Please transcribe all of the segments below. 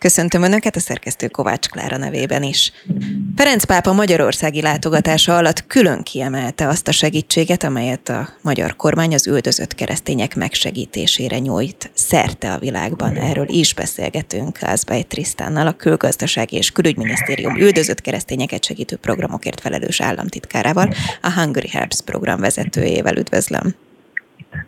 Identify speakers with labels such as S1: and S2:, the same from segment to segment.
S1: Köszöntöm Önöket a szerkesztő Kovács Klára nevében is. Ferenc pápa magyarországi látogatása alatt külön kiemelte azt a segítséget, amelyet a magyar kormány az üldözött keresztények megsegítésére nyújt szerte a világban. Erről is beszélgetünk Ázbály Trisztánnal, a Külgazdasági és Külügyminisztérium üldözött keresztényeket segítő programokért felelős államtitkárával, a Hungary Helps program vezetőjével. Üdvözlöm!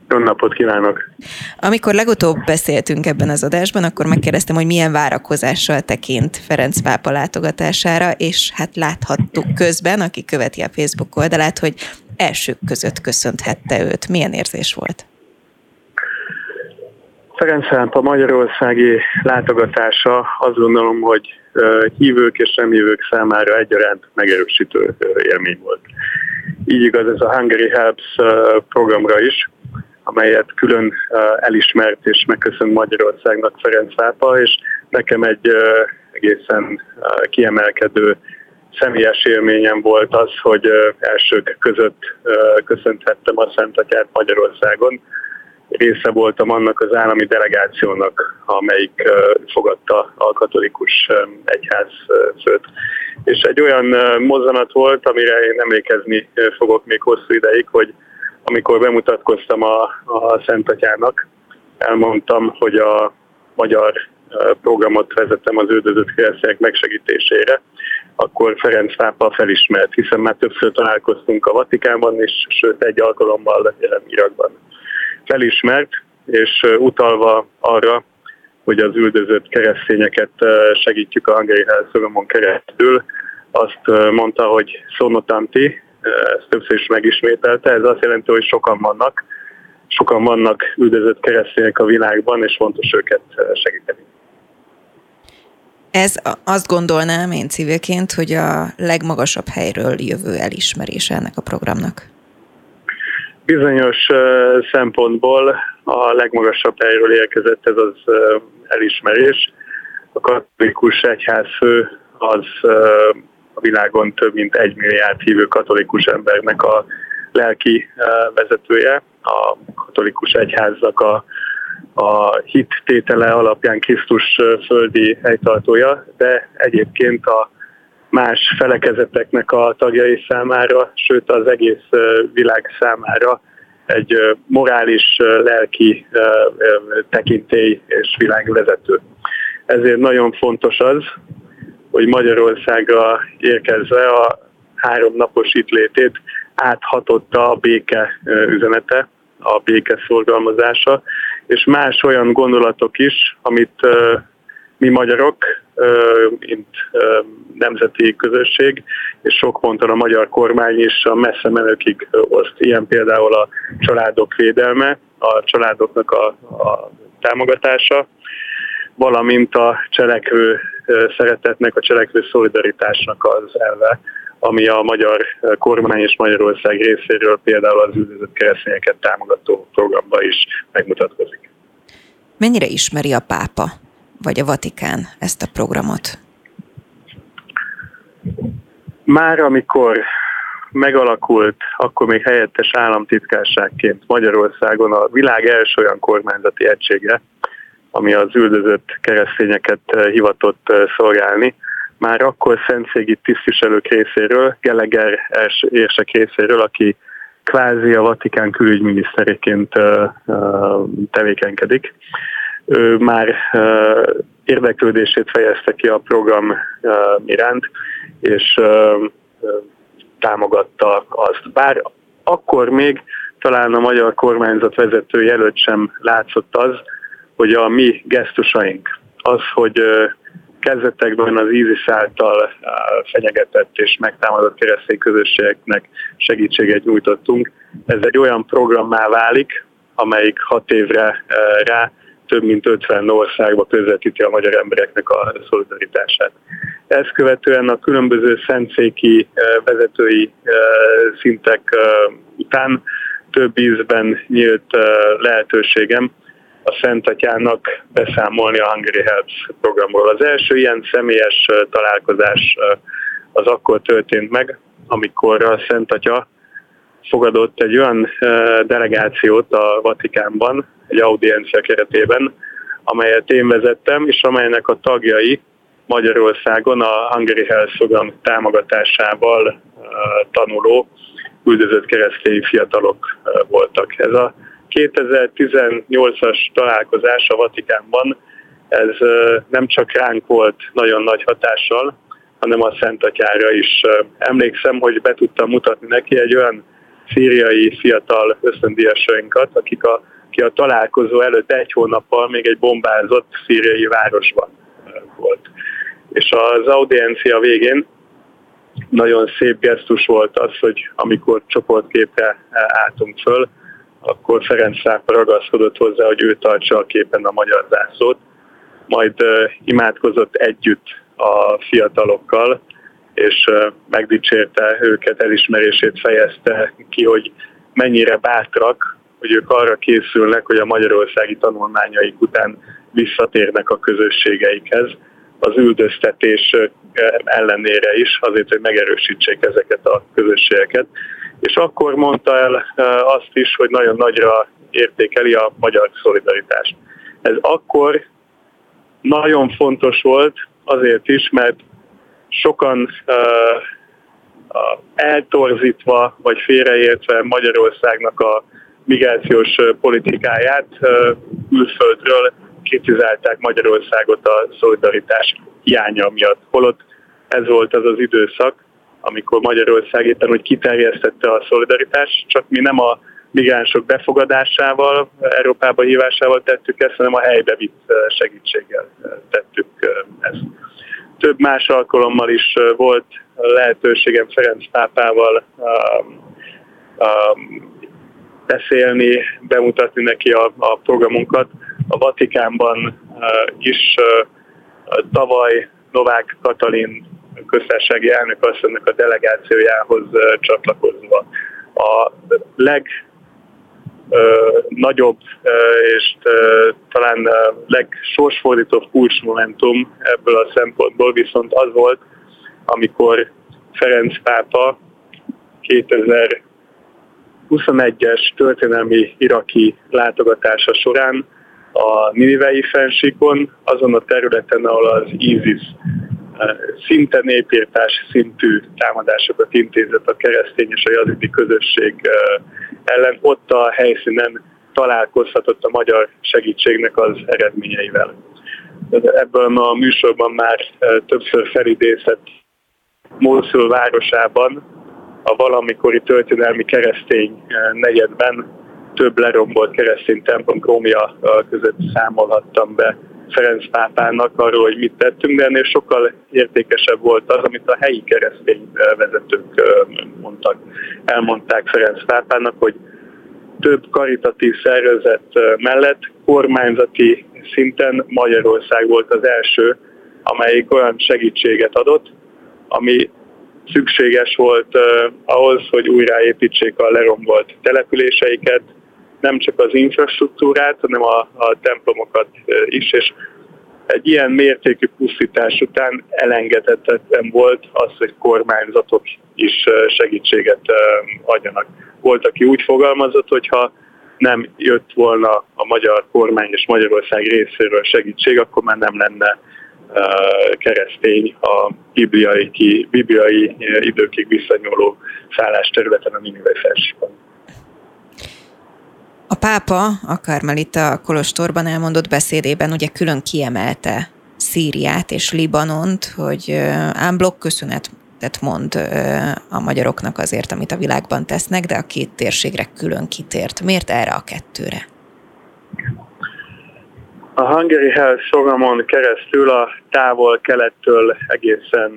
S2: Jó napot kívánok!
S1: Amikor legutóbb beszéltünk ebben az adásban, akkor megkérdeztem, hogy milyen várakozással tekint Ferenc pápa látogatására, és hát láthattuk közben, aki követi a Facebook oldalát, hogy elsők között köszönthette őt. Milyen érzés volt?
S2: Ferenc pápa magyarországi látogatása azt gondolom, hogy hívők és nem hívők számára egyaránt megerősítő élmény volt. Így igaz ez a Hungary Helps programra is, amelyet külön elismert és megköszönt Magyarországnak Ferenc pápa, és nekem egy egészen kiemelkedő személyes élményem volt az, hogy elsők között köszönthettem a Szent Atyát Magyarországon. Része voltam annak az állami delegációnak, amelyik fogadta a katolikus egyház főt. És egy olyan mozzanat volt, amire én emlékezni fogok még hosszú ideig, hogy amikor bemutatkoztam a, a Szent Atyának, elmondtam, hogy a magyar programot vezettem az üldözött keresztények megsegítésére, akkor Ferenc pápa felismert, hiszen már többször találkoztunk a Vatikánban, és sőt egy alkalommal Irakban. Felismert, és utalva arra, hogy az üldözött keresztényeket segítjük a hangeri helszoromon keresztül, azt mondta, hogy Sonotanti, ezt többször is megismételte. Ez azt jelenti, hogy sokan vannak, sokan vannak üldözött keresztények a világban, és fontos őket segíteni.
S1: Ez azt gondolnám én civilként, hogy a legmagasabb helyről jövő elismerése ennek a programnak.
S2: Bizonyos szempontból a legmagasabb helyről érkezett ez az elismerés. A katolikus egyházfő az a világon több mint egy milliárd hívő katolikus embernek a lelki eh, vezetője, a katolikus egyháznak a, a hit tétele alapján Krisztus eh, földi helytartója, de egyébként a más felekezeteknek a tagjai számára, sőt az egész eh, világ számára egy morális, lelki tekintély és világvezető. Ezért nagyon fontos az, hogy Magyarországra érkezve a három napos itt létét áthatotta a béke üzenete, a béke szorgalmazása, és más olyan gondolatok is, amit mi magyarok, mint nemzeti közösség, és sok ponton a magyar kormány is a messze menőkig oszt. Ilyen például a családok védelme, a családoknak a, a támogatása, valamint a cselekvő szeretetnek, a cselekvő szolidaritásnak az elve, ami a magyar kormány és Magyarország részéről például az üldözött keresztényeket támogató programba is megmutatkozik.
S1: Mennyire ismeri a pápa vagy a Vatikán ezt a programot?
S2: Már amikor megalakult, akkor még helyettes államtitkárságként Magyarországon a világ első olyan kormányzati egysége, ami az üldözött keresztényeket eh, hivatott eh, szolgálni. Már akkor szentségi tisztviselők részéről, Geleger érsek részéről, aki kvázi a Vatikán külügyminisztereként eh, tevékenykedik. Ő már érdeklődését fejezte ki a program iránt, és támogatta azt. Bár akkor még talán a magyar kormányzat vezető előtt sem látszott az, hogy a mi gesztusaink, az, hogy kezdetekben az ISIS által fenyegetett és megtámadott keresztény közösségeknek segítséget nyújtottunk. Ez egy olyan programmá válik, amelyik hat évre rá több mint 50 országba közvetíti a magyar embereknek a szolidaritását. Ezt követően a különböző szentszéki vezetői szintek után több ízben nyílt lehetőségem, a Szent Atyának beszámolni a Hungary Helps programról. Az első ilyen személyes találkozás az akkor történt meg, amikor a Szent Atya fogadott egy olyan delegációt a Vatikánban, egy audiencia keretében, amelyet én vezettem, és amelynek a tagjai Magyarországon a Hungary Health Program támogatásával tanuló üldözött keresztény fiatalok voltak. Ez a 2018-as találkozás a Vatikánban, ez nem csak ránk volt nagyon nagy hatással, hanem a Szent Atyára is. Emlékszem, hogy be tudtam mutatni neki egy olyan szíriai fiatal ösztöndíjasainkat, akik a, aki a találkozó előtt egy hónappal még egy bombázott szíriai városban volt. És az audiencia végén nagyon szép gesztus volt az, hogy amikor csoportképre álltunk föl, akkor Ferenc Szápa ragaszkodott hozzá, hogy ő tartsa a képen a magyar zászlót, majd imádkozott együtt a fiatalokkal, és megdicsérte őket, elismerését fejezte ki, hogy mennyire bátrak, hogy ők arra készülnek, hogy a magyarországi tanulmányaik után visszatérnek a közösségeikhez, az üldöztetés ellenére is, azért, hogy megerősítsék ezeket a közösségeket. És akkor mondta el azt is, hogy nagyon nagyra értékeli a magyar szolidaritást. Ez akkor nagyon fontos volt azért is, mert sokan eltorzítva vagy félreértve Magyarországnak a migrációs politikáját külföldről kritizálták Magyarországot a szolidaritás hiánya miatt. Holott ez volt az az időszak, amikor Magyarország éppen úgy kiterjesztette a szolidaritást, csak mi nem a migránsok befogadásával, Európába hívásával tettük ezt, hanem a helybe vitt segítséggel tettük ezt. Több más alkalommal is volt lehetőségem Ferenc pápával beszélni, bemutatni neki a, a programunkat. A Vatikánban is tavaly Novák Katalin köztársasági elnök asszonynak a delegációjához csatlakozva. A leg nagyobb és talán legsorsfordítóbb kulcsmomentum ebből a szempontból viszont az volt, amikor Ferenc pápa 2021-es történelmi iraki látogatása során a Ninivei fensíkon, azon a területen, ahol az ISIS szinte népírtás szintű támadásokat intézett a keresztény és a jazidi közösség ellen. Ott a helyszínen találkozhatott a magyar segítségnek az eredményeivel. Ebből a műsorban már többször felidézett Mosul városában, a valamikori történelmi keresztény negyedben több lerombolt keresztény templom Rómia között számolhattam be Ferenc pápának arról, hogy mit tettünk, de ennél sokkal értékesebb volt az, amit a helyi keresztény vezetők mondtak. Elmondták Ferenc pápának, hogy több karitatív szervezet mellett kormányzati szinten Magyarország volt az első, amelyik olyan segítséget adott, ami szükséges volt ahhoz, hogy újraépítsék a lerombolt településeiket, nem csak az infrastruktúrát, hanem a, a templomokat is, és egy ilyen mértékű pusztítás után elengedhetetlen volt az, hogy kormányzatok is segítséget adjanak. Volt, aki úgy fogalmazott, hogyha nem jött volna a magyar kormány és Magyarország részéről segítség, akkor már nem lenne keresztény a bibliai, bibliai időkig visszanyúló területen a Ninive felsikon.
S1: A pápa a Karmelita Kolostorban elmondott beszédében ugye külön kiemelte Szíriát és Libanont, hogy ámblok köszönetet mond a magyaroknak azért, amit a világban tesznek, de a két térségre külön kitért. Miért erre a kettőre?
S2: A Hungary Health programon keresztül a távol-kelettől egészen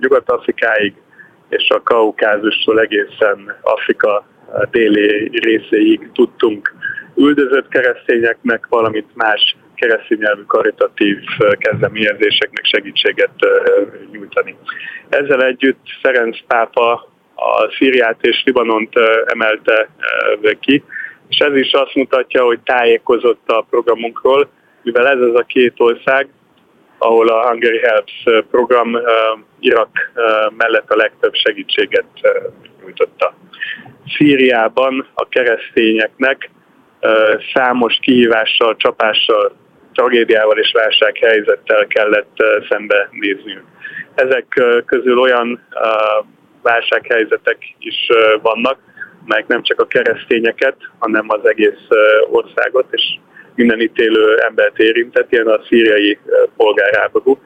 S2: Nyugat-Afrikáig és a Kaukázustól egészen Afrika déli részéig tudtunk üldözött keresztényeknek, valamint más keresztény nyelvű karitatív kezdeményezéseknek segítséget nyújtani. Ezzel együtt Ferenc pápa a Szíriát és Libanont emelte ki, és ez is azt mutatja, hogy tájékozott a programunkról, mivel ez az a két ország, ahol a Hungary Helps program Irak mellett a legtöbb segítséget nyújtotta. Szíriában a keresztényeknek számos kihívással, csapással tragédiával és válsághelyzettel kellett szembe nézniük. Ezek közül olyan válsághelyzetek is vannak, melyek nem csak a keresztényeket, hanem az egész országot és minden itt élő embert érintett, ilyen a szíriai polgárháború,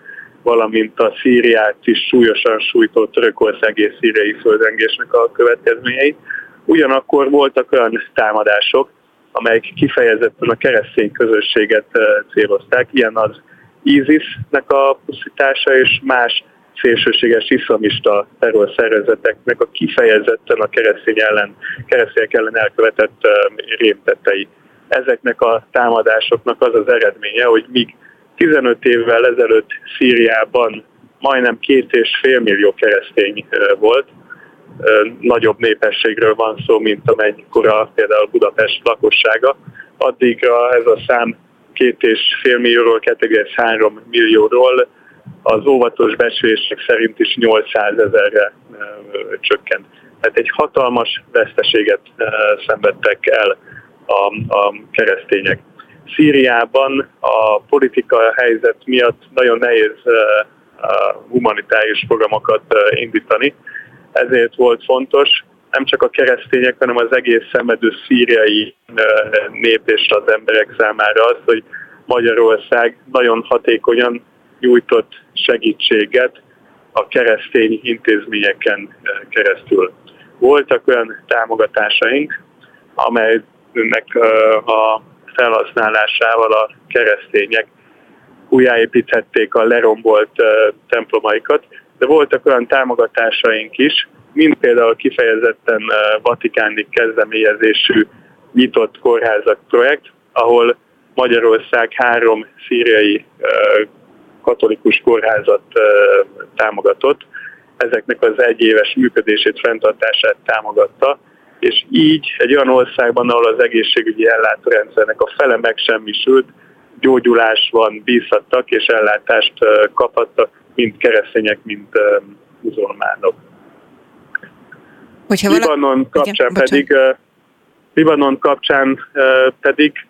S2: valamint a Szíriát is súlyosan sújtott Törökország és szíriai földrengésnek a következményei. Ugyanakkor voltak olyan támadások, amelyek kifejezetten a keresztény közösséget célozták, ilyen az ISIS-nek a pusztítása és más szélsőséges iszlamista terrorszervezeteknek a kifejezetten a keresztény ellen, keresztények ellen elkövetett rémtettei. Ezeknek a támadásoknak az az eredménye, hogy míg 15 évvel ezelőtt Szíriában majdnem két és fél millió keresztény volt, nagyobb népességről van szó, mint amennyikora például Budapest lakossága. Addig ez a szám két és fél millióról 2,3 millióról az óvatos becslések szerint is 800 ezerre csökkent. Tehát egy hatalmas veszteséget szenvedtek el a, a keresztények. Szíriában a politika helyzet miatt nagyon nehéz humanitárius programokat indítani, ezért volt fontos nem csak a keresztények, hanem az egész szemedő szíriai nép és az emberek számára az, hogy Magyarország nagyon hatékonyan nyújtott segítséget a keresztény intézményeken keresztül. Voltak olyan támogatásaink, amelynek a felhasználásával a keresztények újjáépíthették a lerombolt templomaikat, de voltak olyan támogatásaink is, mint például kifejezetten vatikáni kezdeményezésű nyitott kórházak projekt, ahol Magyarország három szíriai katolikus kórházat támogatott, ezeknek az egyéves működését, fenntartását támogatta, és így egy olyan országban, ahol az egészségügyi ellátórendszernek a fele megsemmisült, gyógyulás van, bízhattak és ellátást kaphattak, mind keresztények, mind muzulmánok. Hogyha Libanon kapcsán Igen, pedig Libanon kapcsán pedig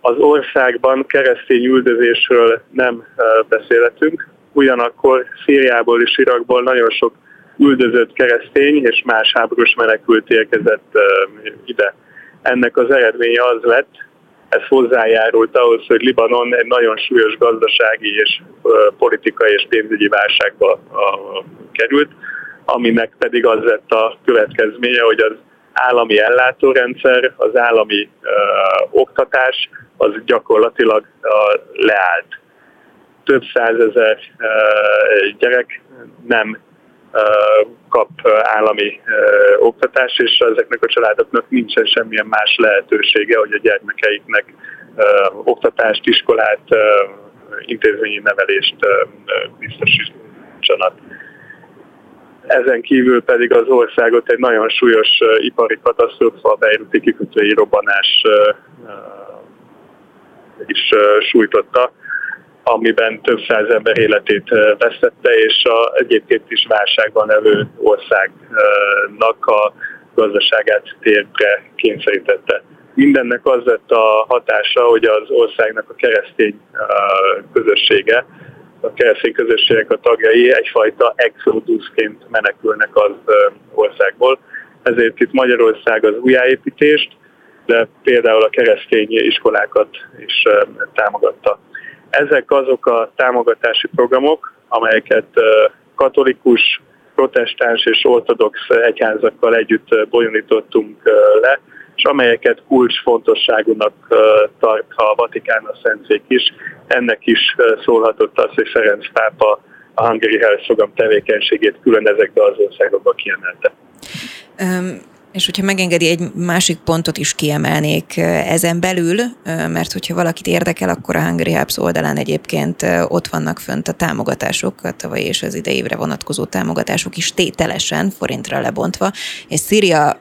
S2: az országban keresztény üldözésről nem beszélhetünk, ugyanakkor Szíriából és Irakból nagyon sok üldözött keresztény és más háborús menekült érkezett ide. Ennek az eredménye az lett, ez hozzájárult ahhoz, hogy Libanon egy nagyon súlyos gazdasági és politikai és pénzügyi válságba került, aminek pedig az lett a következménye, hogy az állami ellátórendszer, az állami oktatás az gyakorlatilag leállt. Több százezer ö, gyerek nem kap állami oktatást, és ezeknek a családoknak nincsen semmilyen más lehetősége, hogy a gyermekeiknek oktatást, iskolát, intézményi nevelést biztosítsanak. Ezen kívül pedig az országot egy nagyon súlyos ipari katasztrófa, a Beiruti kikötői robbanás is sújtotta amiben több száz ember életét vesztette, és a, egyébként is válságban levő országnak a gazdaságát térre kényszerítette. Mindennek az lett a hatása, hogy az országnak a keresztény közössége, a keresztény közösségek a tagjai egyfajta exodusként menekülnek az országból. Ezért itt Magyarország az újjáépítést, de például a keresztény iskolákat is támogatta. Ezek azok a támogatási programok, amelyeket katolikus, protestáns és ortodox egyházakkal együtt bonyolítottunk le, és amelyeket kulcsfontosságúnak tart a Vatikán a Szentszék is. Ennek is szólhatott az, hogy Ferenc pápa a Hungary Health program tevékenységét külön ezekbe az országokba kiemelte.
S1: Um és hogyha megengedi, egy másik pontot is kiemelnék ezen belül, mert hogyha valakit érdekel, akkor a Hungary Hubs oldalán egyébként ott vannak fönt a támogatások, a tavaly és az idejévre vonatkozó támogatások is tételesen, forintra lebontva, és Szíria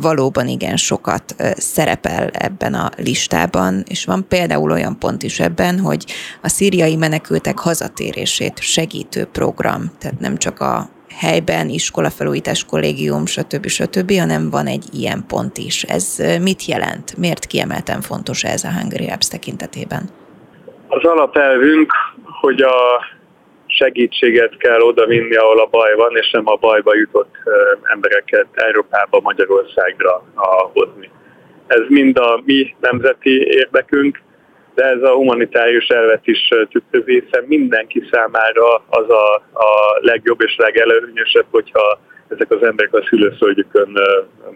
S1: valóban igen sokat szerepel ebben a listában, és van például olyan pont is ebben, hogy a szíriai menekültek hazatérését segítő program, tehát nem csak a helyben, iskolafelújítás, kollégium, stb. stb., hanem van egy ilyen pont is. Ez mit jelent? Miért kiemelten fontos ez a Hungary Apps tekintetében?
S2: Az alapelvünk, hogy a segítséget kell oda vinni, ahol a baj van, és nem a bajba jutott embereket Európába, Magyarországra hozni. Ez mind a mi nemzeti érdekünk, de ez a humanitárius elvet is tükrözi, hiszen mindenki számára az a, a legjobb és legelőnyösebb, hogyha ezek az emberek a szülőföldjükön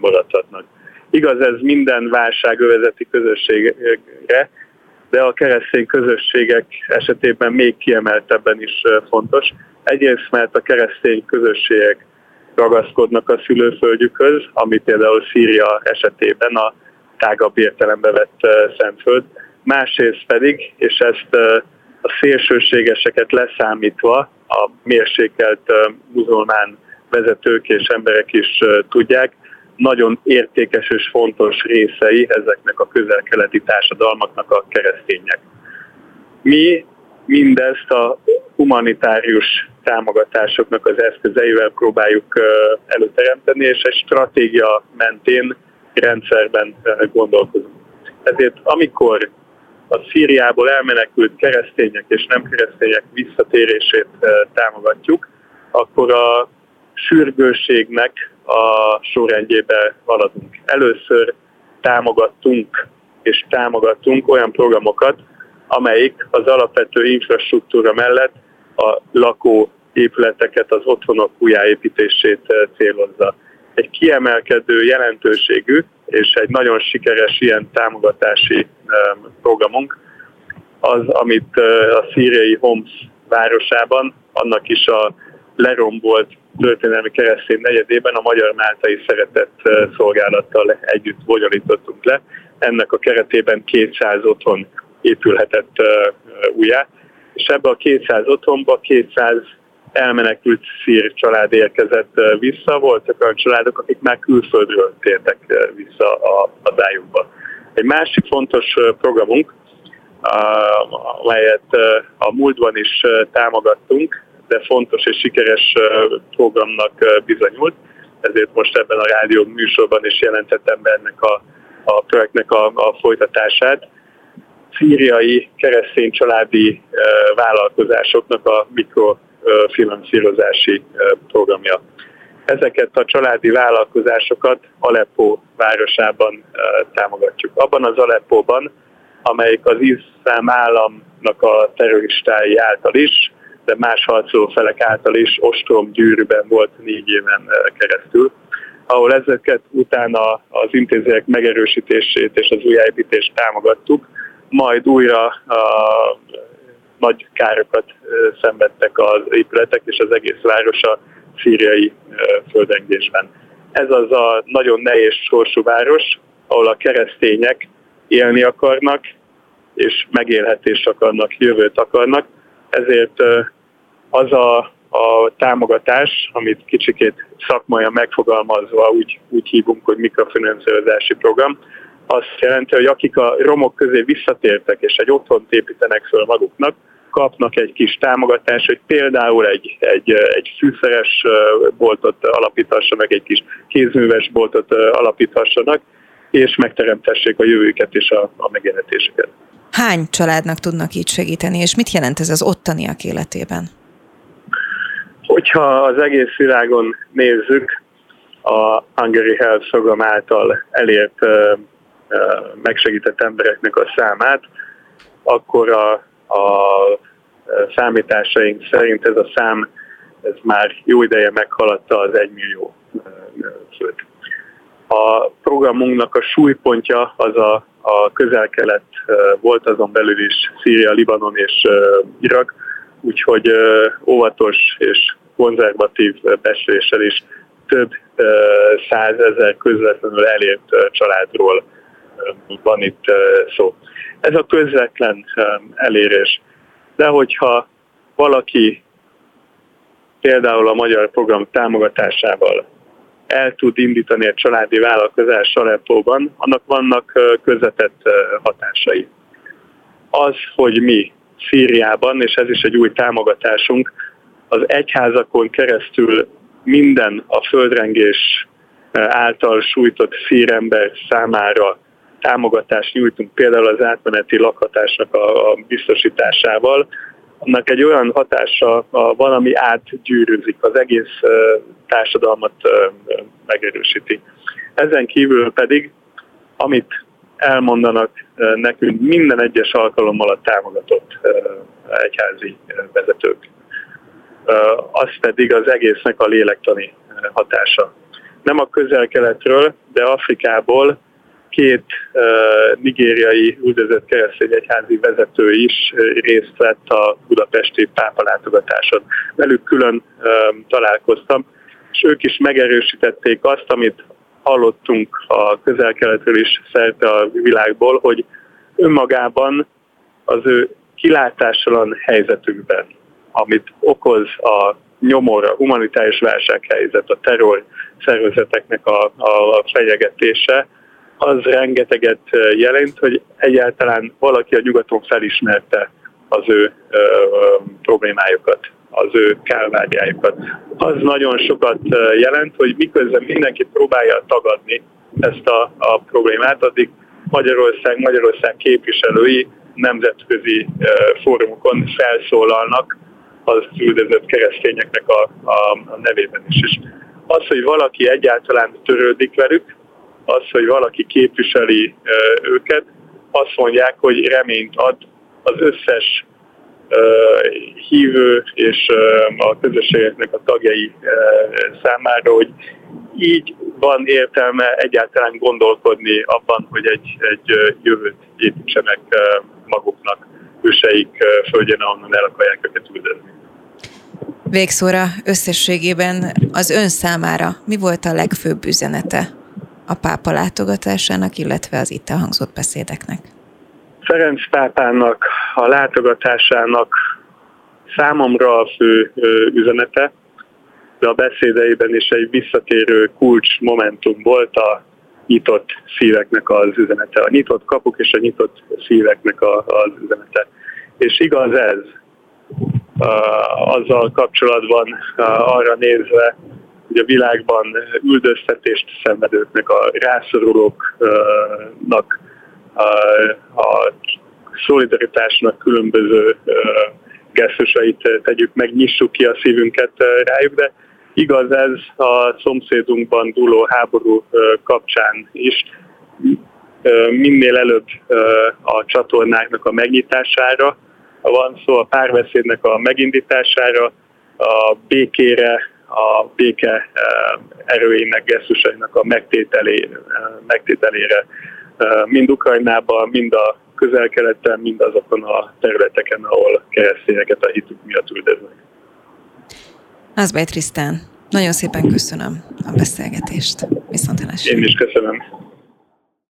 S2: maradhatnak. Igaz, ez minden válságövezeti közösségre, de a keresztény közösségek esetében még kiemeltebben is fontos. Egyrészt, mert a keresztény közösségek ragaszkodnak a szülőföldjükhöz, ami például Szíria esetében a tágabb értelembe vett Szentföld. Másrészt pedig, és ezt a szélsőségeseket leszámítva a mérsékelt muzulmán vezetők és emberek is tudják, nagyon értékes és fontos részei ezeknek a közel-keleti társadalmaknak a keresztények. Mi mindezt a humanitárius támogatásoknak az eszközeivel próbáljuk előteremteni, és egy stratégia mentén rendszerben gondolkozunk. Ezért amikor a Szíriából elmenekült keresztények és nem keresztények visszatérését támogatjuk, akkor a sürgőségnek a sorrendjébe haladunk. Először támogattunk és támogatunk olyan programokat, amelyik az alapvető infrastruktúra mellett a lakó épületeket, az otthonok újjáépítését célozza. Egy kiemelkedő jelentőségű és egy nagyon sikeres ilyen támogatási programunk az, amit a szíriai Homs városában, annak is a lerombolt történelmi keresztény negyedében a Magyar Máltai Szeretett Szolgálattal együtt bonyolítottunk le. Ennek a keretében 200 otthon épülhetett újjá, és ebbe a 200 otthonba 200 elmenekült szír család érkezett vissza, voltak olyan családok, akik már külföldről tértek vissza a hazájukba. Egy másik fontos programunk, amelyet a múltban is támogattunk, de fontos és sikeres programnak bizonyult, ezért most ebben a rádió műsorban is jelentettem be ennek a, a projektnek a, a folytatását. Szíriai keresztény családi vállalkozásoknak a mikrofinanszírozási programja. Ezeket a családi vállalkozásokat Aleppo városában támogatjuk. Abban az Aleppóban, amelyik az iszlám államnak a terroristái által is de más harcoló felek által is ostrom gyűrűben volt négy éven keresztül, ahol ezeket utána az intézmények megerősítését és az újjáépítést támogattuk, majd újra a nagy károkat szenvedtek az épületek és az egész város a szíriai földrengésben. Ez az a nagyon nehéz sorsú város, ahol a keresztények élni akarnak, és megélhetést akarnak, jövőt akarnak, ezért az a, a támogatás, amit kicsikét szakmaja megfogalmazva úgy, úgy hívunk, hogy mikrofinanszírozási program, azt jelenti, hogy akik a romok közé visszatértek és egy otthont építenek föl maguknak, kapnak egy kis támogatást, hogy például egy, egy, egy fűszeres boltot alapíthassanak, egy kis kézműves boltot alapíthassanak, és megteremtessék a jövőket és a, a megélhetéseket.
S1: Hány családnak tudnak így segíteni, és mit jelent ez az ottaniak életében?
S2: Hogyha az egész világon nézzük, a Hungary Health program által elért megsegített embereknek a számát, akkor a, a számításaink szerint ez a szám ez már jó ideje meghaladta az 1 millió főt. A programunknak a súlypontja az a, a közel-kelet volt, azon belül is Szíria, Libanon és Irak, úgyhogy óvatos és konzervatív beszéléssel is több százezer közvetlenül elért családról van itt szó. Ez a közvetlen elérés. De hogyha valaki például a magyar program támogatásával el tud indítani egy családi vállalkozás Aleppóban, annak vannak közvetett hatásai. Az, hogy mi Szíriában, és ez is egy új támogatásunk, az egyházakon keresztül minden a földrengés által sújtott szírember számára támogatást nyújtunk például az átmeneti lakhatásnak a, a biztosításával, annak egy olyan hatása van, ami átgyűrűzik, az egész társadalmat megerősíti. Ezen kívül pedig, amit elmondanak nekünk minden egyes alkalommal a támogatott egyházi vezetők. Az pedig az egésznek a lélektani hatása. Nem a közel-keletről, de Afrikából két nigériai üldözött keresztény egyházi vezető is részt vett a budapesti pápalátogatáson. Velük külön találkoztam, és ők is megerősítették azt, amit hallottunk a közel-keletről is szerte a világból, hogy önmagában az ő kilátásalan helyzetükben, amit okoz a nyomor, a humanitárius válsághelyzet, a terror szervezeteknek a, a fenyegetése, az rengeteget jelent, hogy egyáltalán valaki a nyugaton felismerte az ő ö, problémájukat, az ő kárvágyájukat. Az nagyon sokat jelent, hogy miközben mindenki próbálja tagadni ezt a, a problémát, addig Magyarország, Magyarország képviselői nemzetközi ö, fórumokon felszólalnak az üldözött keresztényeknek a, a, a nevében is. És az, hogy valaki egyáltalán törődik velük, az, hogy valaki képviseli őket, azt mondják, hogy reményt ad az összes hívő és a közösségeknek a tagjai számára, hogy így van értelme egyáltalán gondolkodni abban, hogy egy, egy jövőt építsenek maguknak őseik földjén, ahonnan el akarják őket üldözni.
S1: Végszóra összességében az ön számára mi volt a legfőbb üzenete a pápa látogatásának, illetve az itt elhangzott beszédeknek?
S2: Ferenc pápának a látogatásának számomra a fő üzenete, de a beszédeiben is egy visszatérő kulcs momentum volt a nyitott szíveknek az üzenete, a nyitott kapuk és a nyitott szíveknek az üzenete. És igaz ez, azzal kapcsolatban arra nézve, hogy a világban üldöztetést szenvedőknek, a rászorulóknak, a, szolidaritásnak különböző gesztusait tegyük meg, nyissuk ki a szívünket rájuk, de igaz ez a szomszédunkban dúló háború kapcsán is. Minél előbb a csatornáknak a megnyitására van szó, a párbeszédnek a megindítására, a békére, a béke eh, erőinek, gesztusainak a megtételé, eh, megtételére eh, mind Ukrajnában, mind a közel-keleten, mind azokon a területeken, ahol keresztényeket a hitük miatt üldöznek.
S1: Ázbej Trisztán, nagyon szépen köszönöm a beszélgetést. Viszont
S2: Én is köszönöm.